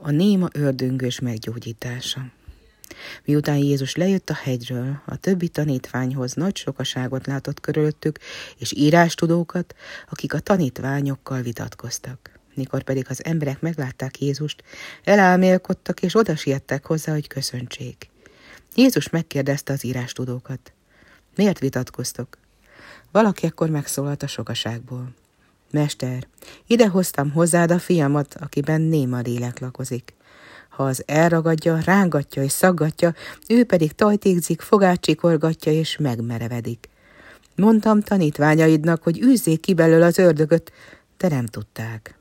A néma ördöngős meggyógyítása. Miután Jézus lejött a hegyről, a többi tanítványhoz nagy sokaságot látott körülöttük, és írástudókat, akik a tanítványokkal vitatkoztak. Mikor pedig az emberek meglátták Jézust, elálmélkodtak és oda siettek hozzá, hogy köszöntsék. Jézus megkérdezte az írástudókat. Miért vitatkoztok? Valaki ekkor megszólalt a sokaságból. Mester, ide hoztam hozzád a fiamat, akiben néma lélek lakozik. Ha az elragadja, rángatja és szaggatja, ő pedig tajtékzik, fogát csikorgatja és megmerevedik. Mondtam tanítványaidnak, hogy űzzék ki belőle az ördögöt, de nem tudták.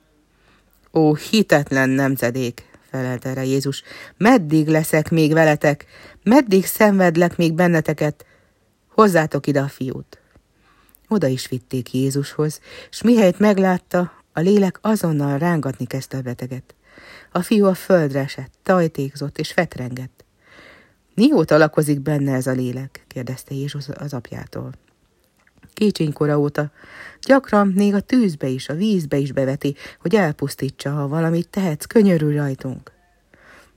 Ó, hitetlen nemzedék, felelt erre Jézus, meddig leszek még veletek, meddig szenvedlek még benneteket, hozzátok ide a fiút. Oda is vitték Jézushoz, s mihelyt meglátta, a lélek azonnal rángatni kezdte a beteget. A fiú a földre esett, tajtékzott és fetrengett. Mióta lakozik benne ez a lélek? kérdezte Jézus az apjától. Kicsinykora óta. Gyakran még a tűzbe is, a vízbe is beveti, hogy elpusztítsa, ha valamit tehetsz, könyörül rajtunk.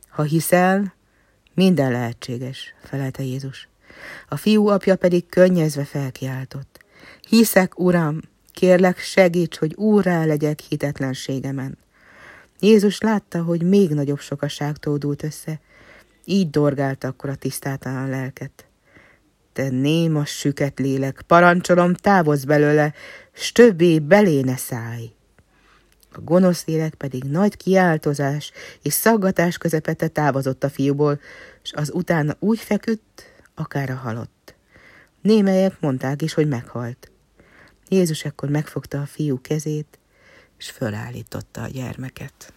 Ha hiszel, minden lehetséges, felelte Jézus. A fiú apja pedig könnyezve felkiáltott. Hiszek, Uram, kérlek segíts, hogy úrrá legyek hitetlenségemen. Jézus látta, hogy még nagyobb sokaság tódult össze, így dorgálta akkor a tisztátalan lelket. Te néma süket lélek, parancsolom, távozz belőle, s többé belé ne szállj. A gonosz lélek pedig nagy kiáltozás és szaggatás közepette távozott a fiúból, és az utána úgy feküdt, akár a halott. Némelyek mondták is, hogy meghalt. Jézus ekkor megfogta a fiú kezét, és fölállította a gyermeket.